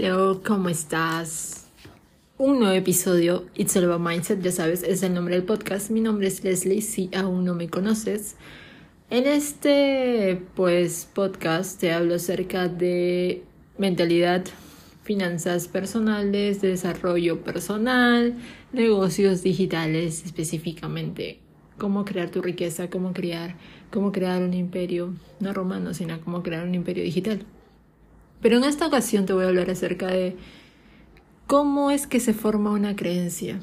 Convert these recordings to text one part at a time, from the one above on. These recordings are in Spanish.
Hello, ¿cómo estás? Un nuevo episodio, It's All About Mindset, ya sabes, es el nombre del podcast. Mi nombre es Leslie, si aún no me conoces. En este, pues, podcast te hablo acerca de mentalidad, finanzas personales, desarrollo personal, negocios digitales específicamente. Cómo crear tu riqueza, cómo crear, cómo crear un imperio, no romano, sino cómo crear un imperio digital. Pero en esta ocasión te voy a hablar acerca de cómo es que se forma una creencia.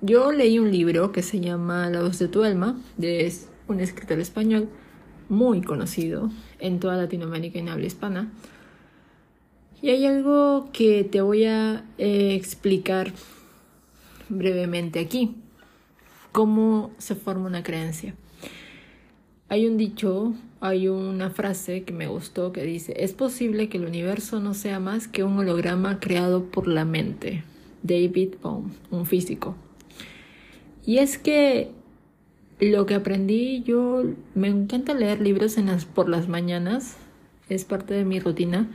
Yo leí un libro que se llama La voz de tu alma, de un escritor español muy conocido en toda Latinoamérica y en habla hispana. Y hay algo que te voy a eh, explicar brevemente aquí. Cómo se forma una creencia. Hay un dicho, hay una frase que me gustó que dice, es posible que el universo no sea más que un holograma creado por la mente. David Bohm, un físico. Y es que lo que aprendí, yo me encanta leer libros en las, por las mañanas, es parte de mi rutina.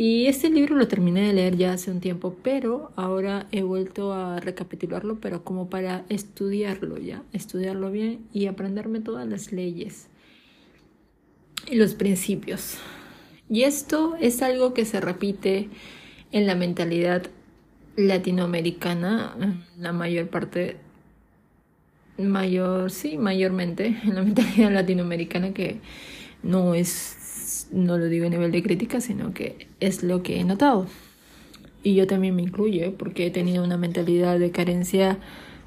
Y este libro lo terminé de leer ya hace un tiempo, pero ahora he vuelto a recapitularlo, pero como para estudiarlo ya, estudiarlo bien y aprenderme todas las leyes y los principios. Y esto es algo que se repite en la mentalidad latinoamericana, la mayor parte, mayor, sí, mayormente, en la mentalidad latinoamericana que no es no lo digo a nivel de crítica, sino que es lo que he notado. Y yo también me incluyo, porque he tenido una mentalidad de carencia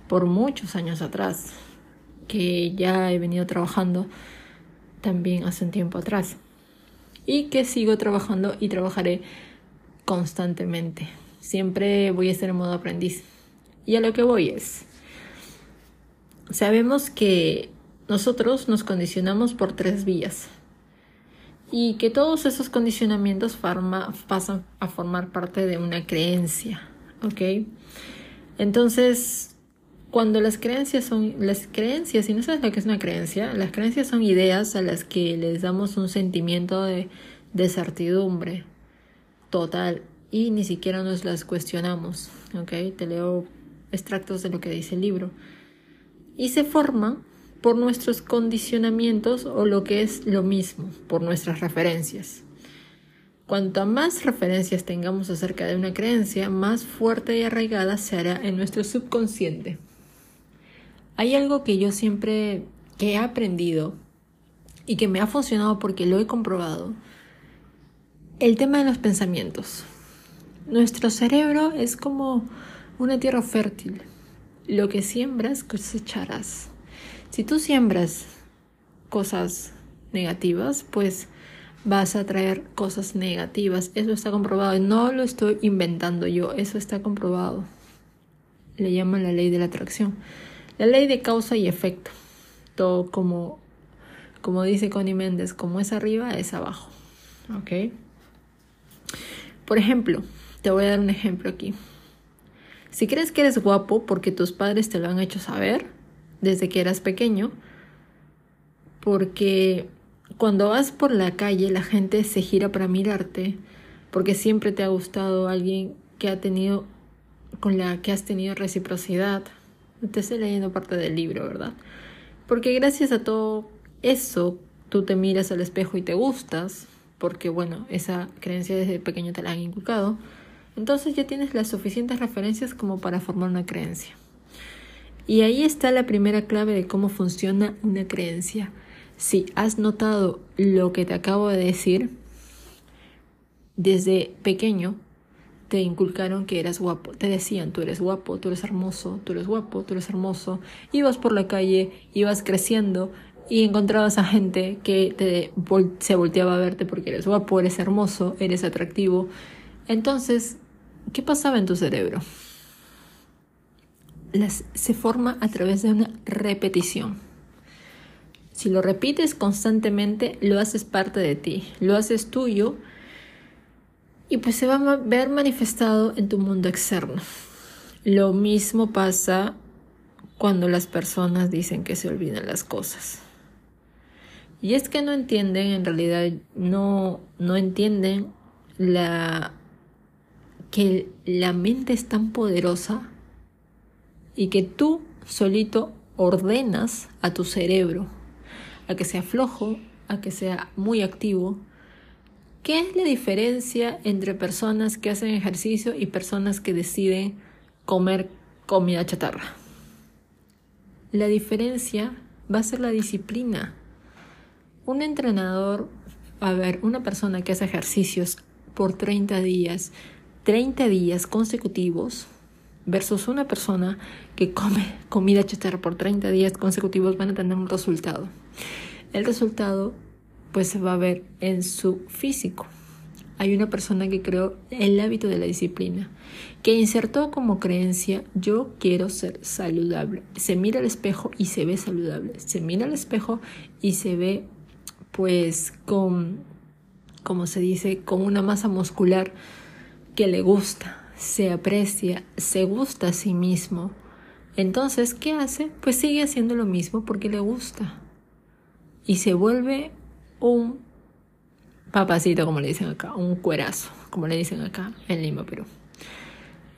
por muchos años atrás, que ya he venido trabajando también hace un tiempo atrás. Y que sigo trabajando y trabajaré constantemente. Siempre voy a estar en modo aprendiz. Y a lo que voy es, sabemos que nosotros nos condicionamos por tres vías y que todos esos condicionamientos pasan a formar parte de una creencia, ¿ok? Entonces, cuando las creencias son, las creencias, si no sabes lo que es una creencia, las creencias son ideas a las que les damos un sentimiento de, de certidumbre total y ni siquiera nos las cuestionamos, ¿ok? Te leo extractos de lo que dice el libro. Y se forman por nuestros condicionamientos o lo que es lo mismo, por nuestras referencias. Cuanto más referencias tengamos acerca de una creencia, más fuerte y arraigada se hará en nuestro subconsciente. Hay algo que yo siempre que he aprendido y que me ha funcionado porque lo he comprobado. El tema de los pensamientos. Nuestro cerebro es como una tierra fértil. Lo que siembras cosecharás. Si tú siembras cosas negativas, pues vas a traer cosas negativas. Eso está comprobado. No lo estoy inventando yo, eso está comprobado. Le llaman la ley de la atracción. La ley de causa y efecto. Todo como, como dice Connie Méndez, como es arriba, es abajo. ¿Ok? Por ejemplo, te voy a dar un ejemplo aquí. Si crees que eres guapo porque tus padres te lo han hecho saber, desde que eras pequeño, porque cuando vas por la calle la gente se gira para mirarte, porque siempre te ha gustado alguien que ha tenido con la que has tenido reciprocidad. Te estoy leyendo parte del libro, ¿verdad? Porque gracias a todo eso tú te miras al espejo y te gustas, porque bueno, esa creencia desde pequeño te la han inculcado. Entonces ya tienes las suficientes referencias como para formar una creencia. Y ahí está la primera clave de cómo funciona una creencia. Si has notado lo que te acabo de decir, desde pequeño te inculcaron que eras guapo. Te decían, tú eres guapo, tú eres hermoso, tú eres guapo, tú eres hermoso. Ibas por la calle, ibas creciendo y encontrabas a gente que te se volteaba a verte porque eres guapo, eres hermoso, eres atractivo. Entonces, ¿qué pasaba en tu cerebro? Se forma a través de una repetición. Si lo repites constantemente, lo haces parte de ti, lo haces tuyo y pues se va a ver manifestado en tu mundo externo. Lo mismo pasa cuando las personas dicen que se olvidan las cosas. Y es que no entienden, en realidad no, no entienden que la mente es tan poderosa y que tú solito ordenas a tu cerebro a que sea flojo, a que sea muy activo. ¿Qué es la diferencia entre personas que hacen ejercicio y personas que deciden comer comida chatarra? La diferencia va a ser la disciplina. Un entrenador, a ver, una persona que hace ejercicios por 30 días, 30 días consecutivos, versus una persona que come comida chatarra por 30 días consecutivos van a tener un resultado. El resultado pues se va a ver en su físico. Hay una persona que creó el hábito de la disciplina, que insertó como creencia yo quiero ser saludable. Se mira al espejo y se ve saludable. Se mira al espejo y se ve pues con, como se dice, con una masa muscular que le gusta, se aprecia, se gusta a sí mismo. Entonces, ¿qué hace? Pues sigue haciendo lo mismo porque le gusta. Y se vuelve un papacito, como le dicen acá, un cuerazo, como le dicen acá en Lima, Perú.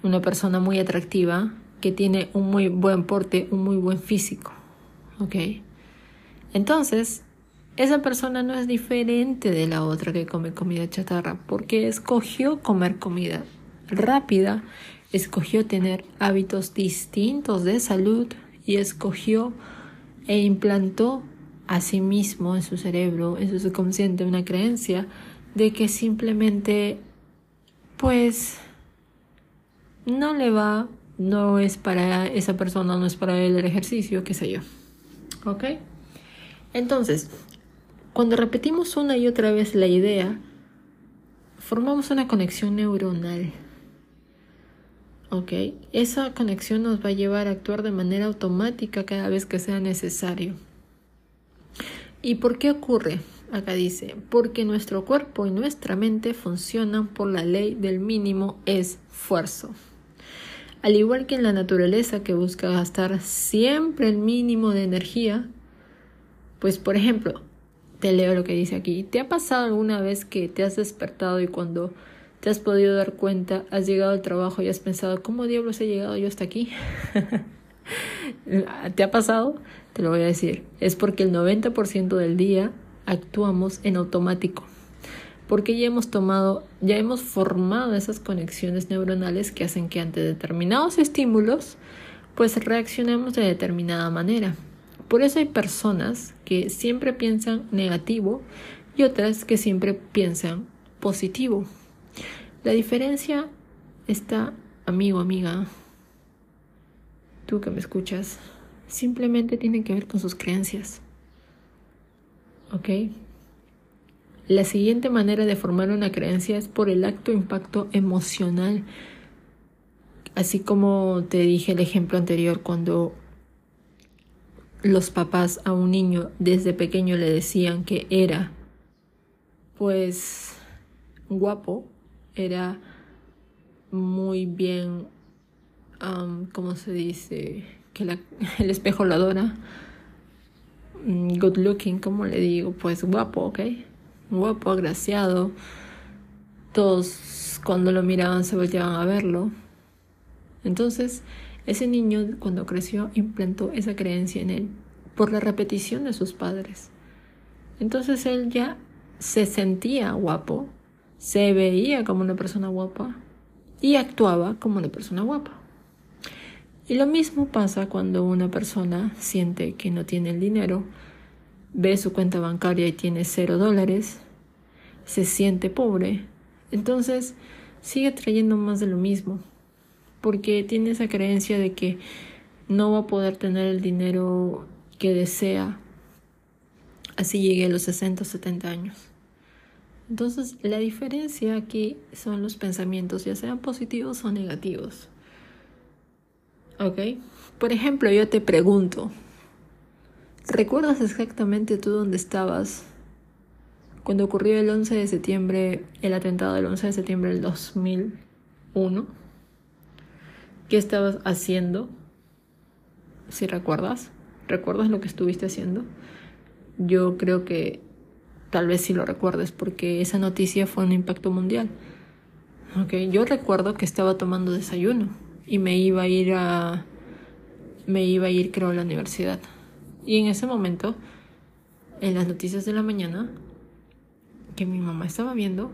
Una persona muy atractiva que tiene un muy buen porte, un muy buen físico. ¿Ok? Entonces, esa persona no es diferente de la otra que come comida chatarra porque escogió comer comida rápida, escogió tener hábitos distintos de salud y escogió e implantó a sí mismo en su cerebro, en su subconsciente, una creencia de que simplemente, pues, no le va, no es para esa persona, no es para él el ejercicio, qué sé yo. ¿Ok? Entonces, cuando repetimos una y otra vez la idea, formamos una conexión neuronal ¿ok? Esa conexión nos va a llevar a actuar de manera automática cada vez que sea necesario. ¿Y por qué ocurre? Acá dice, porque nuestro cuerpo y nuestra mente funcionan por la ley del mínimo esfuerzo. Al igual que en la naturaleza que busca gastar siempre el mínimo de energía, pues por ejemplo, te leo lo que dice aquí, ¿te ha pasado alguna vez que te has despertado y cuando te has podido dar cuenta, has llegado al trabajo y has pensado, ¿cómo diablos he llegado yo hasta aquí? ¿Te ha pasado? Te lo voy a decir. Es porque el 90% del día actuamos en automático. Porque ya hemos tomado, ya hemos formado esas conexiones neuronales que hacen que ante determinados estímulos, pues reaccionemos de determinada manera. Por eso hay personas que siempre piensan negativo y otras que siempre piensan positivo. La diferencia está, amigo, amiga, tú que me escuchas, simplemente tiene que ver con sus creencias. ¿Ok? La siguiente manera de formar una creencia es por el acto impacto emocional. Así como te dije el ejemplo anterior, cuando los papás a un niño desde pequeño le decían que era, pues, guapo, era muy bien, um, ¿cómo se dice? Que el espejo lo adora. Mm, good looking, como le digo, pues guapo, ¿ok? Guapo, agraciado. Todos cuando lo miraban se volteaban a verlo. Entonces, ese niño cuando creció implantó esa creencia en él por la repetición de sus padres. Entonces él ya se sentía guapo se veía como una persona guapa y actuaba como una persona guapa. Y lo mismo pasa cuando una persona siente que no tiene el dinero, ve su cuenta bancaria y tiene cero dólares, se siente pobre, entonces sigue trayendo más de lo mismo, porque tiene esa creencia de que no va a poder tener el dinero que desea, así llegue a los 60 o 70 años. Entonces, la diferencia aquí son los pensamientos, ya sean positivos o negativos. ¿Ok? Por ejemplo, yo te pregunto, ¿recuerdas exactamente tú dónde estabas cuando ocurrió el 11 de septiembre, el atentado del 11 de septiembre del 2001? ¿Qué estabas haciendo? Si recuerdas, ¿recuerdas lo que estuviste haciendo? Yo creo que tal vez si lo recuerdes, porque esa noticia fue un impacto mundial. Okay, yo recuerdo que estaba tomando desayuno y me iba a ir a me iba a ir creo a la universidad. Y en ese momento en las noticias de la mañana que mi mamá estaba viendo,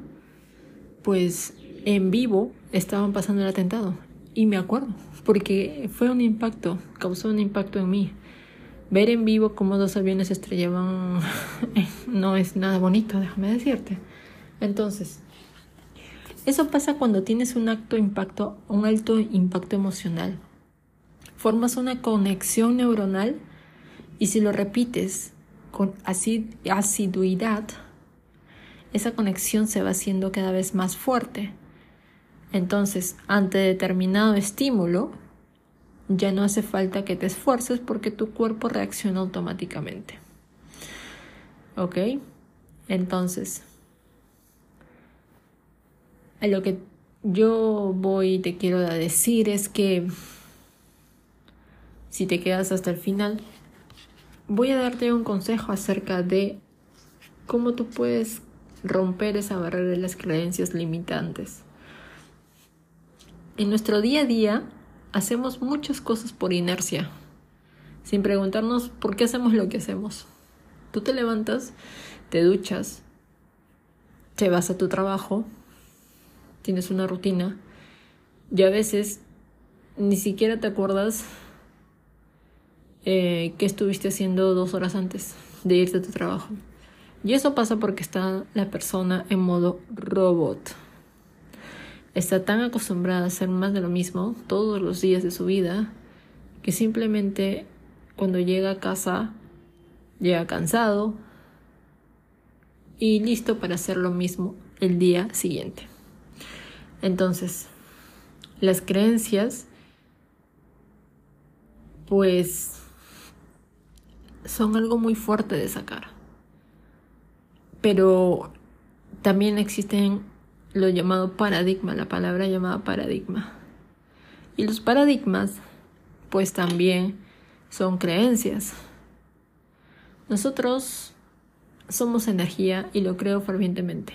pues en vivo estaban pasando el atentado. Y me acuerdo, porque fue un impacto, causó un impacto en mí. Ver en vivo cómo dos aviones estrellaban no es nada bonito, déjame decirte. Entonces, eso pasa cuando tienes un alto impacto, un alto impacto emocional. Formas una conexión neuronal y si lo repites con asiduidad, esa conexión se va haciendo cada vez más fuerte. Entonces, ante determinado estímulo, ya no hace falta que te esfuerces porque tu cuerpo reacciona automáticamente. ¿Ok? Entonces, a lo que yo voy y te quiero decir es que si te quedas hasta el final, voy a darte un consejo acerca de cómo tú puedes romper esa barrera de las creencias limitantes. En nuestro día a día hacemos muchas cosas por inercia, sin preguntarnos por qué hacemos lo que hacemos. Tú te levantas, te duchas, te vas a tu trabajo, tienes una rutina y a veces ni siquiera te acuerdas eh, qué estuviste haciendo dos horas antes de irte a tu trabajo. Y eso pasa porque está la persona en modo robot. Está tan acostumbrada a hacer más de lo mismo todos los días de su vida que simplemente cuando llega a casa llega cansado y listo para hacer lo mismo el día siguiente. Entonces, las creencias pues son algo muy fuerte de sacar pero también existen lo llamado paradigma, la palabra llamada paradigma. Y los paradigmas, pues también son creencias. Nosotros somos energía y lo creo fervientemente.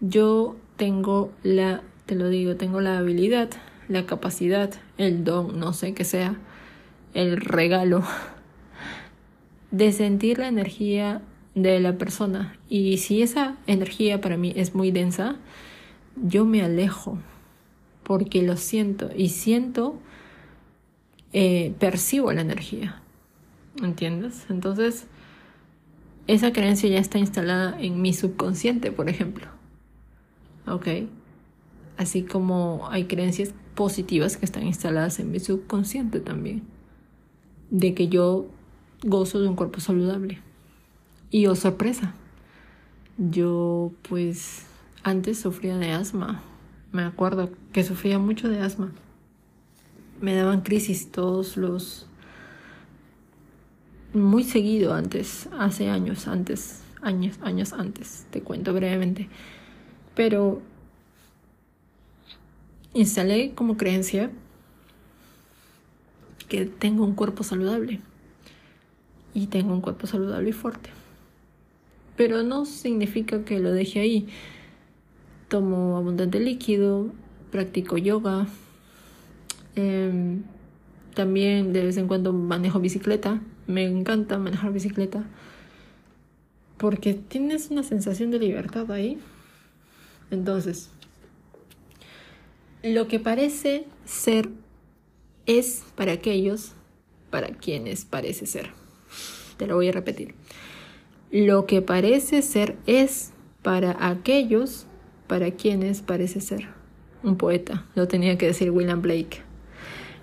Yo tengo la, te lo digo, tengo la habilidad, la capacidad, el don, no sé qué sea, el regalo de sentir la energía de la persona. Y si esa energía para mí es muy densa, yo me alejo porque lo siento y siento, eh, percibo la energía. ¿Entiendes? Entonces, esa creencia ya está instalada en mi subconsciente, por ejemplo. ¿Ok? Así como hay creencias positivas que están instaladas en mi subconsciente también. De que yo gozo de un cuerpo saludable. Y oh sorpresa, yo pues antes sufría de asma. Me acuerdo que sufría mucho de asma. Me daban crisis todos los... Muy seguido antes, hace años antes, años, años antes, te cuento brevemente. Pero instalé como creencia que tengo un cuerpo saludable. Y tengo un cuerpo saludable y fuerte pero no significa que lo deje ahí. Tomo abundante líquido, practico yoga, em, también de vez en cuando manejo bicicleta, me encanta manejar bicicleta, porque tienes una sensación de libertad ahí. Entonces, lo que parece ser es para aquellos para quienes parece ser. Te lo voy a repetir. Lo que parece ser es para aquellos para quienes parece ser. Un poeta, lo tenía que decir William Blake.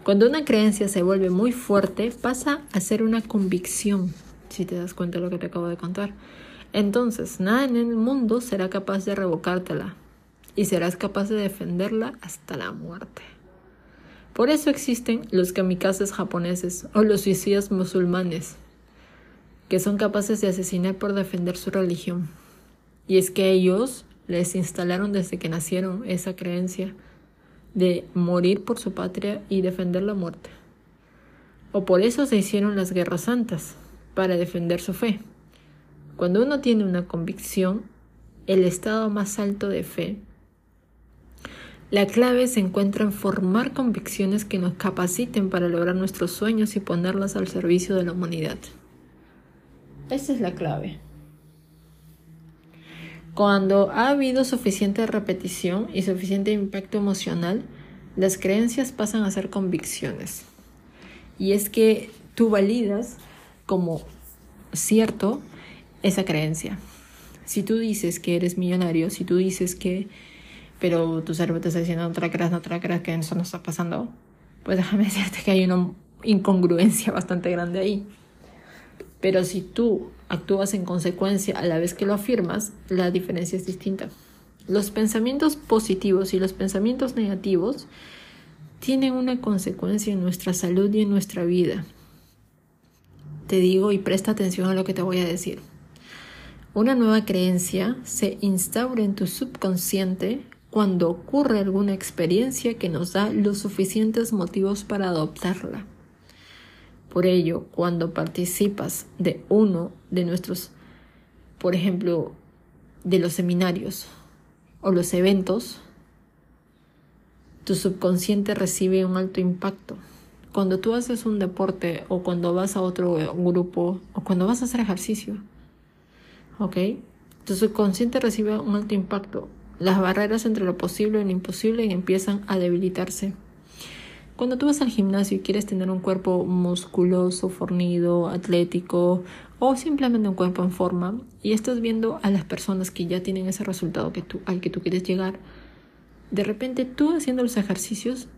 Cuando una creencia se vuelve muy fuerte, pasa a ser una convicción, si te das cuenta de lo que te acabo de contar. Entonces, nada en el mundo será capaz de revocártela y serás capaz de defenderla hasta la muerte. Por eso existen los kamikazes japoneses o los suicidas musulmanes, que son capaces de asesinar por defender su religión. Y es que ellos les instalaron desde que nacieron esa creencia de morir por su patria y defender la muerte. O por eso se hicieron las guerras santas, para defender su fe. Cuando uno tiene una convicción, el estado más alto de fe La clave se encuentra en formar convicciones que nos capaciten para lograr nuestros sueños y ponerlas al servicio de la humanidad. Esa es la clave. Cuando ha habido suficiente repetición y suficiente impacto emocional, las creencias pasan a ser convicciones. Y es que tú validas como cierto esa creencia. Si tú dices que eres millonario, si tú dices que, pero tu cerebro te está diciendo la creas, la creas, que eso no está pasando, pues déjame decirte que hay una incongruencia bastante grande ahí. Pero si tú actúas en consecuencia a la vez que lo afirmas, la diferencia es distinta. Los pensamientos positivos y los pensamientos negativos tienen una consecuencia en nuestra salud y en nuestra vida. Te digo y presta atención a lo que te voy a decir. Una nueva creencia se instaura en tu subconsciente cuando ocurre alguna experiencia que nos da los suficientes motivos para adoptarla. Por ello, cuando participas de uno de nuestros, por ejemplo, de los seminarios o los eventos, tu subconsciente recibe un alto impacto. Cuando tú haces un deporte o cuando vas a otro grupo o cuando vas a hacer ejercicio, ¿ok? Tu subconsciente recibe un alto impacto. Las barreras entre lo posible y lo imposible empiezan a debilitarse. Cuando tú vas al gimnasio y quieres tener un cuerpo musculoso, fornido, atlético o simplemente un cuerpo en forma y estás viendo a las personas que ya tienen ese resultado que tú, al que tú quieres llegar, de repente tú haciendo los ejercicios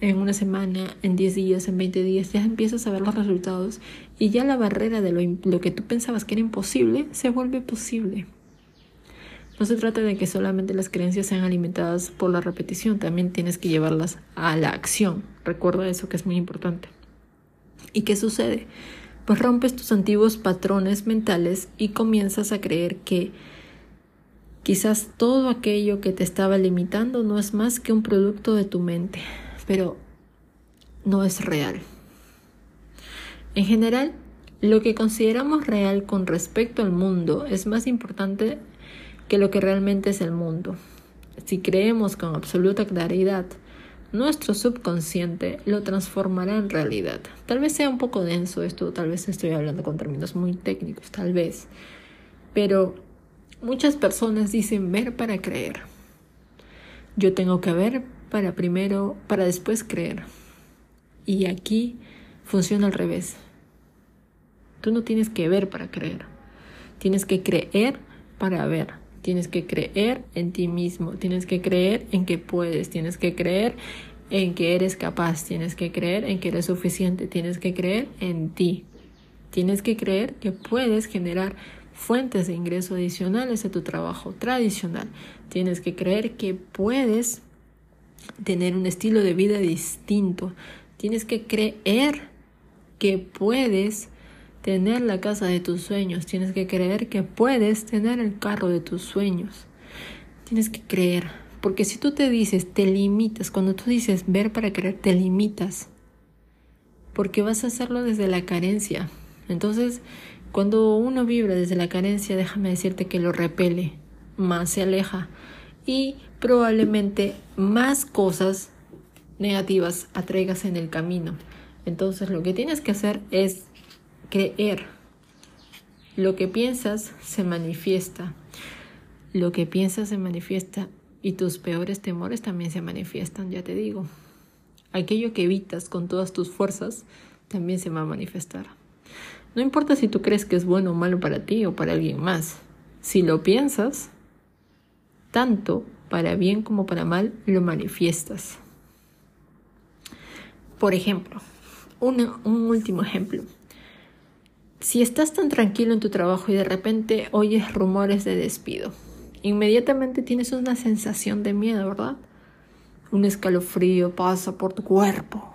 en una semana, en 10 días, en 20 días, ya empiezas a ver los resultados y ya la barrera de lo, lo que tú pensabas que era imposible se vuelve posible. No se trata de que solamente las creencias sean alimentadas por la repetición, también tienes que llevarlas a la acción. Recuerda eso que es muy importante. ¿Y qué sucede? Pues rompes tus antiguos patrones mentales y comienzas a creer que quizás todo aquello que te estaba limitando no es más que un producto de tu mente, pero no es real. En general, lo que consideramos real con respecto al mundo es más importante que lo que realmente es el mundo. Si creemos con absoluta claridad, nuestro subconsciente lo transformará en realidad. Tal vez sea un poco denso esto, tal vez estoy hablando con términos muy técnicos, tal vez. Pero muchas personas dicen ver para creer. Yo tengo que ver para primero, para después creer. Y aquí funciona al revés. Tú no tienes que ver para creer. Tienes que creer para ver. Tienes que creer en ti mismo, tienes que creer en que puedes, tienes que creer en que eres capaz, tienes que creer en que eres suficiente, tienes que creer en ti. Tienes que creer que puedes generar fuentes de ingreso adicionales a tu trabajo tradicional. Tienes que creer que puedes tener un estilo de vida distinto. Tienes que creer que puedes tener la casa de tus sueños, tienes que creer que puedes tener el carro de tus sueños. Tienes que creer, porque si tú te dices, te limitas, cuando tú dices ver para creer, te limitas, porque vas a hacerlo desde la carencia. Entonces, cuando uno vibra desde la carencia, déjame decirte que lo repele, más se aleja y probablemente más cosas negativas atraigas en el camino. Entonces, lo que tienes que hacer es creer. Lo que piensas se manifiesta. Lo que piensas se manifiesta y tus peores temores también se manifiestan, ya te digo. Aquello que evitas con todas tus fuerzas también se va a manifestar. No importa si tú crees que es bueno o malo para ti o para alguien más. Si lo piensas, tanto para bien como para mal, lo manifiestas. Por ejemplo, un, último ejemplo. Si estás tan tranquilo en tu trabajo y de repente oyes rumores de despido, inmediatamente tienes una sensación de miedo, ¿verdad? Un escalofrío pasa por tu cuerpo.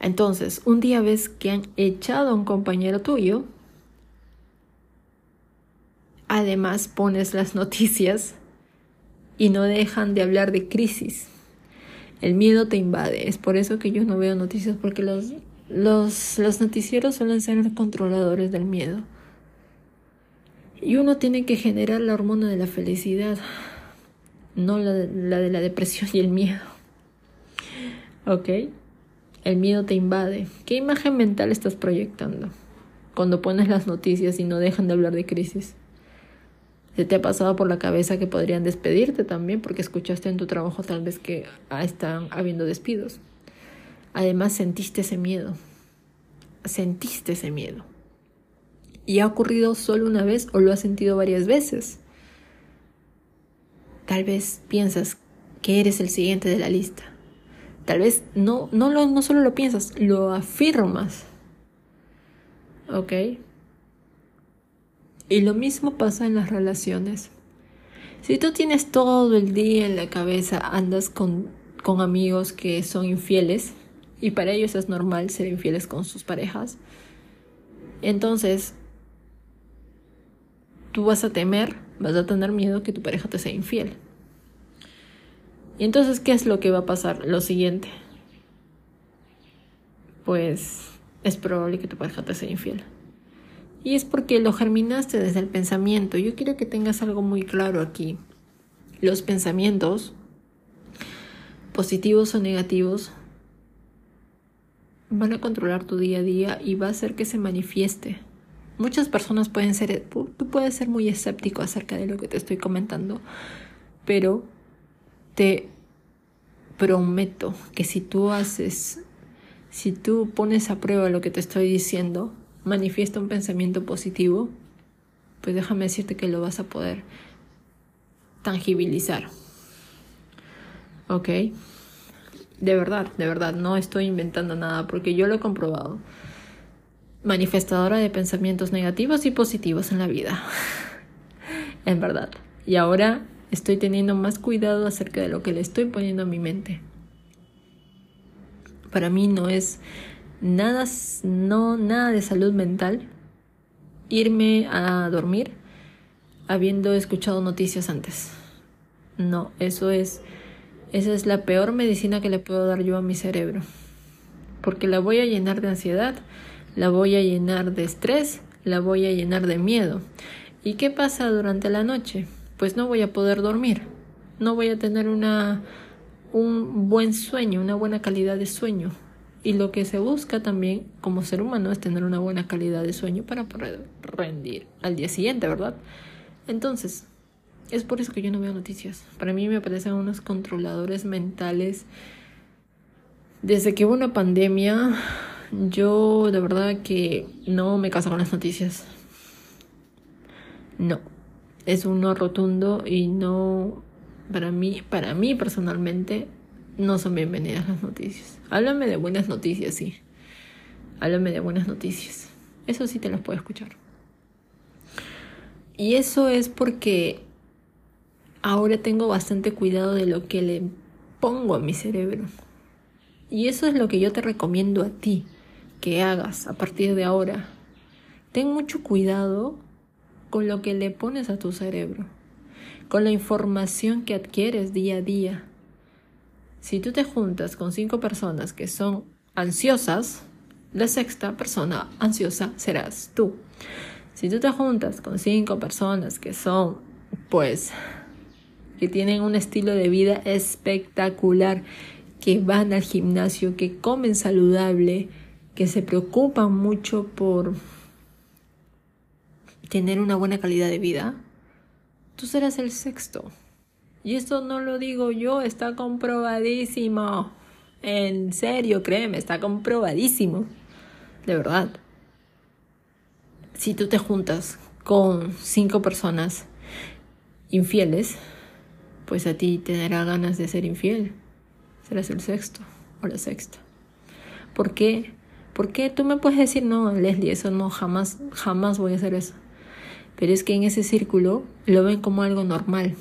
Entonces, un día ves que han echado a un compañero tuyo, además pones las noticias y no dejan de hablar de crisis. El miedo te invade, es por eso que yo no veo noticias porque los los, los noticieros suelen ser controladores del miedo. Y uno tiene que generar la hormona de la felicidad. no la de, la de la depresión y el miedo. ¿Ok? El miedo te invade. ¿Qué imagen mental estás proyectando cuando pones las noticias y no dejan de hablar de crisis? ¿Se te ha pasado por la cabeza que podrían despedirte también porque escuchaste en tu trabajo tal vez que están habiendo despidos? Además sentiste ese miedo. Sentiste ese miedo. ¿Y ha ocurrido solo una vez o lo has sentido varias veces? Tal vez piensas que eres el siguiente de la lista. Tal vez no, no, lo, no solo lo piensas, lo afirmas. ¿Ok? Y lo mismo pasa en las relaciones. Si tú tienes todo el día en la cabeza, andas con, con amigos que son infieles, y para ellos es normal ser infieles con sus parejas, entonces tú vas a temer, vas a tener miedo que tu pareja te sea infiel. Y entonces, ¿qué es lo que va a pasar? Lo siguiente. Pues es probable que tu pareja te sea infiel. Y es porque lo germinaste desde el pensamiento. Yo quiero que tengas algo muy claro aquí. Los pensamientos, positivos o negativos, van a controlar tu día a día y va a hacer que se manifieste. Muchas personas pueden ser, tú puedes ser muy escéptico acerca de lo que te estoy comentando, pero te prometo que si tú haces, si tú pones a prueba lo que te estoy diciendo, manifiesta un pensamiento positivo, pues déjame decirte que lo vas a poder tangibilizar. ¿Ok? De verdad, de verdad, no estoy inventando nada porque yo lo he comprobado. Manifestadora de pensamientos negativos y positivos en la vida. en verdad. Y ahora estoy teniendo más cuidado acerca de lo que le estoy poniendo en mi mente. Para mí no es nada, no, nada de salud mental irme a dormir habiendo escuchado noticias antes. No, eso es, esa es la peor medicina que le puedo dar yo a mi cerebro. Porque la voy a llenar de ansiedad, la voy a llenar de estrés, la voy a llenar de miedo. ¿Y qué pasa durante la noche? Pues no voy a poder dormir. No voy a tener una, un buen sueño, una buena calidad de sueño. Y lo que se busca también como ser humano es tener una buena calidad de sueño para poder rendir al día siguiente, ¿verdad? Entonces, es por eso que yo no veo noticias. Para mí me parecen unos controladores mentales. Desde que hubo una pandemia, yo de verdad que no me caso con las noticias. No, es un no rotundo y no, para mí, para mí personalmente, no son bienvenidas las noticias. Háblame de buenas noticias, sí. Háblame de buenas noticias. Eso sí te las puedo escuchar. Y eso es porque ahora tengo bastante cuidado de lo que le pongo a mi cerebro. Y eso es lo que yo te recomiendo a ti que hagas a partir de ahora. Ten mucho cuidado con lo que le pones a tu cerebro, con la información que adquieres día a día. Si tú te juntas con cinco personas que son ansiosas, la sexta persona ansiosa serás tú. Si tú te juntas con cinco personas que son, pues, que tienen un estilo de vida espectacular, que van al gimnasio, que comen saludable, que se preocupan mucho por tener una buena calidad de vida, tú serás el sexto. Y esto no lo digo yo, está comprobadísimo. En serio, créeme, está comprobadísimo. De verdad. Si tú te juntas con cinco personas infieles, pues a ti te dará ganas de ser infiel. Serás el sexto o la sexta. ¿Por qué? Porque tú me puedes decir, no, Leslie, eso no, jamás, jamás voy a hacer eso. Pero es que en ese círculo lo ven como algo normal.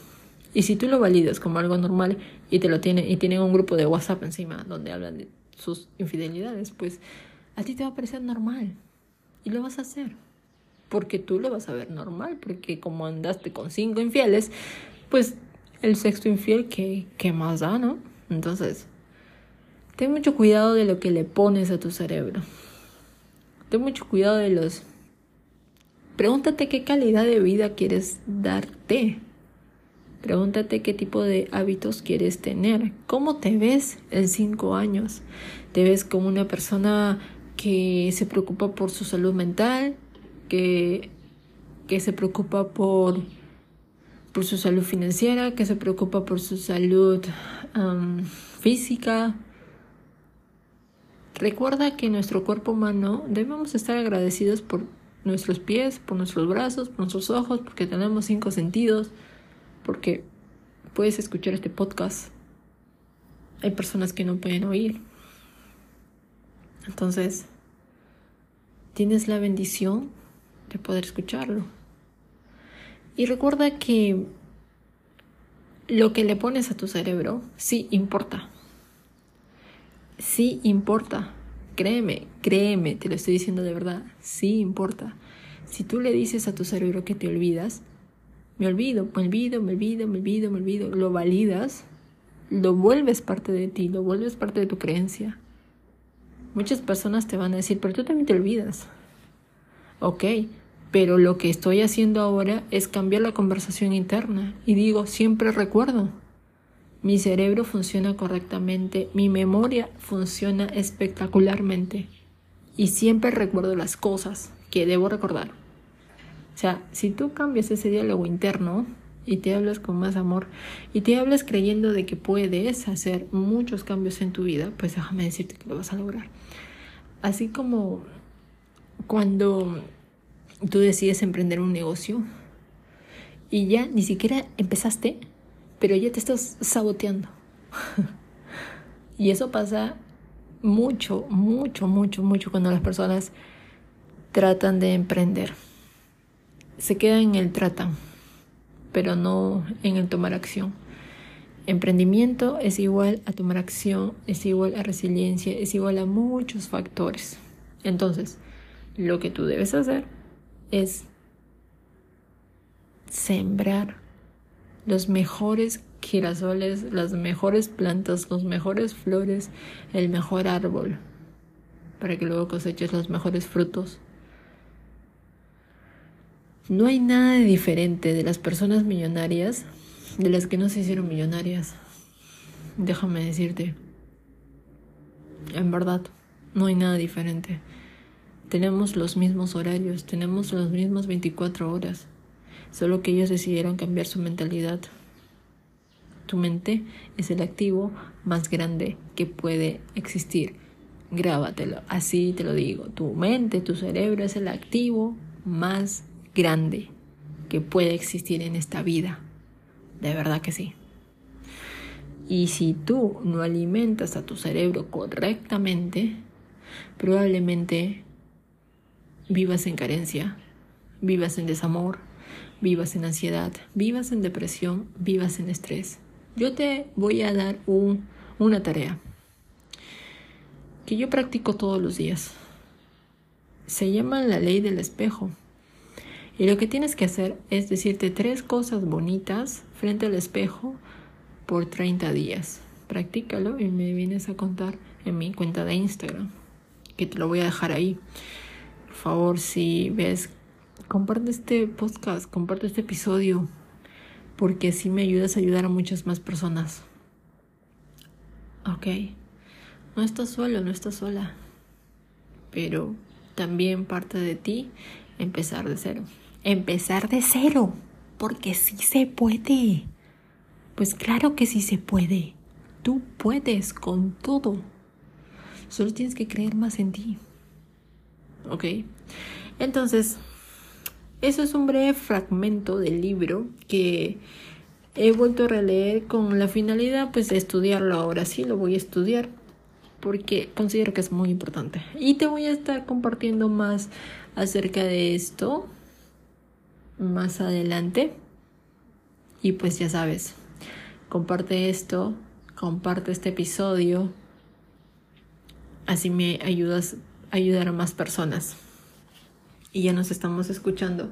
Y si tú lo validas como algo normal y te lo tienen y tienen un grupo de WhatsApp encima donde hablan de sus infidelidades, pues a ti te va a parecer normal y lo vas a hacer. Porque tú lo vas a ver normal, porque como andaste con cinco infieles, pues el sexto infiel, ¿qué, qué más da, no? Entonces, ten mucho cuidado de lo que le pones a tu cerebro. Ten mucho cuidado de los... Pregúntate qué calidad de vida quieres darte Pregúntate qué tipo de hábitos quieres tener. ¿Cómo te ves en cinco años? ¿Te ves como una persona que se preocupa por su salud mental? ¿Que, que se preocupa por, por su salud financiera? ¿Que se preocupa por su salud física? Recuerda que en nuestro cuerpo humano debemos estar agradecidos por nuestros pies, por nuestros brazos, por nuestros ojos, porque tenemos cinco sentidos porque puedes escuchar este podcast. Hay personas que no pueden oír. Entonces, tienes la bendición de poder escucharlo. Y recuerda que lo que le pones a tu cerebro sí importa. Sí importa. Créeme, créeme, te lo estoy diciendo de verdad. Sí importa. Si tú le dices a tu cerebro que te olvidas, me olvido, me olvido, me olvido, me olvido, me olvido, lo validas, lo vuelves parte de ti, lo vuelves parte de tu creencia. Muchas personas te van a decir, pero tú también te olvidas. Ok, pero lo que estoy haciendo ahora es cambiar la conversación interna y digo, siempre recuerdo. Mi cerebro funciona correctamente, mi memoria funciona espectacularmente y siempre recuerdo las cosas que debo recordar. O sea, si tú cambias ese diálogo interno y te hablas con más amor y te hablas creyendo de que puedes hacer muchos cambios en tu vida, pues déjame decirte que lo vas a lograr. Así como cuando tú decides emprender un negocio y ya ni siquiera empezaste, pero ya te estás saboteando. y eso pasa mucho, mucho, mucho, mucho cuando las personas tratan de emprender se queda en el tratan, pero no en el tomar acción. Emprendimiento es igual a tomar acción, es igual a resiliencia, es igual a muchos factores. Entonces, lo que tú debes hacer es sembrar los mejores girasoles, las mejores plantas, los mejores flores, el mejor árbol, para que luego coseches los mejores frutos no hay nada diferente de las personas millonarias de las que no se hicieron millonarias. Déjame decirte. En verdad, no hay nada diferente. Tenemos los mismos horarios, tenemos las mismas 24 horas, solo que ellos decidieron cambiar su mentalidad. Tu mente es el activo más grande que puede existir. Grábatelo, así te lo digo. Tu mente, tu cerebro es el activo más grande que puede existir en esta vida. De verdad que sí. Y si tú no alimentas a tu cerebro correctamente, probablemente vivas en carencia, vivas en desamor, vivas en ansiedad, vivas en depresión, vivas en estrés. Yo te voy a dar un, una tarea que yo practico todos los días. Se llama la ley del espejo. Y lo que tienes que hacer es decirte tres cosas bonitas frente al espejo por 30 días. Practícalo y me vienes a contar en mi cuenta de Instagram, que te lo voy a dejar ahí. Favor, si ves, comparte este podcast, comparte este episodio, porque así me ayudas a ayudar a muchas más personas. Ok, no estás solo, no estás sola, pero también parte de ti empezar de cero empezar de cero, porque sí se puede. Pues claro que sí se puede. Tú puedes con todo. Solo tienes que creer más en ti. ¿Ok? Entonces, eso es un breve fragmento del libro que he vuelto a releer con la finalidad pues de estudiarlo ahora. Sí, lo voy a estudiar porque considero que es muy importante. Y te voy a estar compartiendo más acerca de esto más adelante. Y pues ya sabes, comparte esto, comparte este episodio. Así me ayudas ayudar a más personas. Y ya nos estamos escuchando.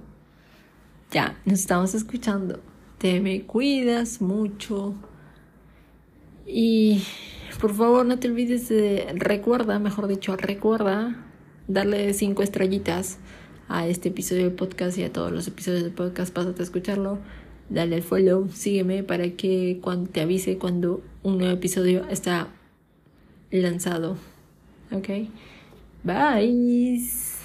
Ya, nos estamos escuchando. Te me cuidas mucho. Y por favor no te olvides de, recuerda, mejor dicho, recuerda darle cinco estrellitas a este episodio del podcast y a todos los episodios del podcast, pásate a escucharlo. dale al follow, sígueme para que cuando te avise cuando un nuevo episodio está lanzado. Ok, bye.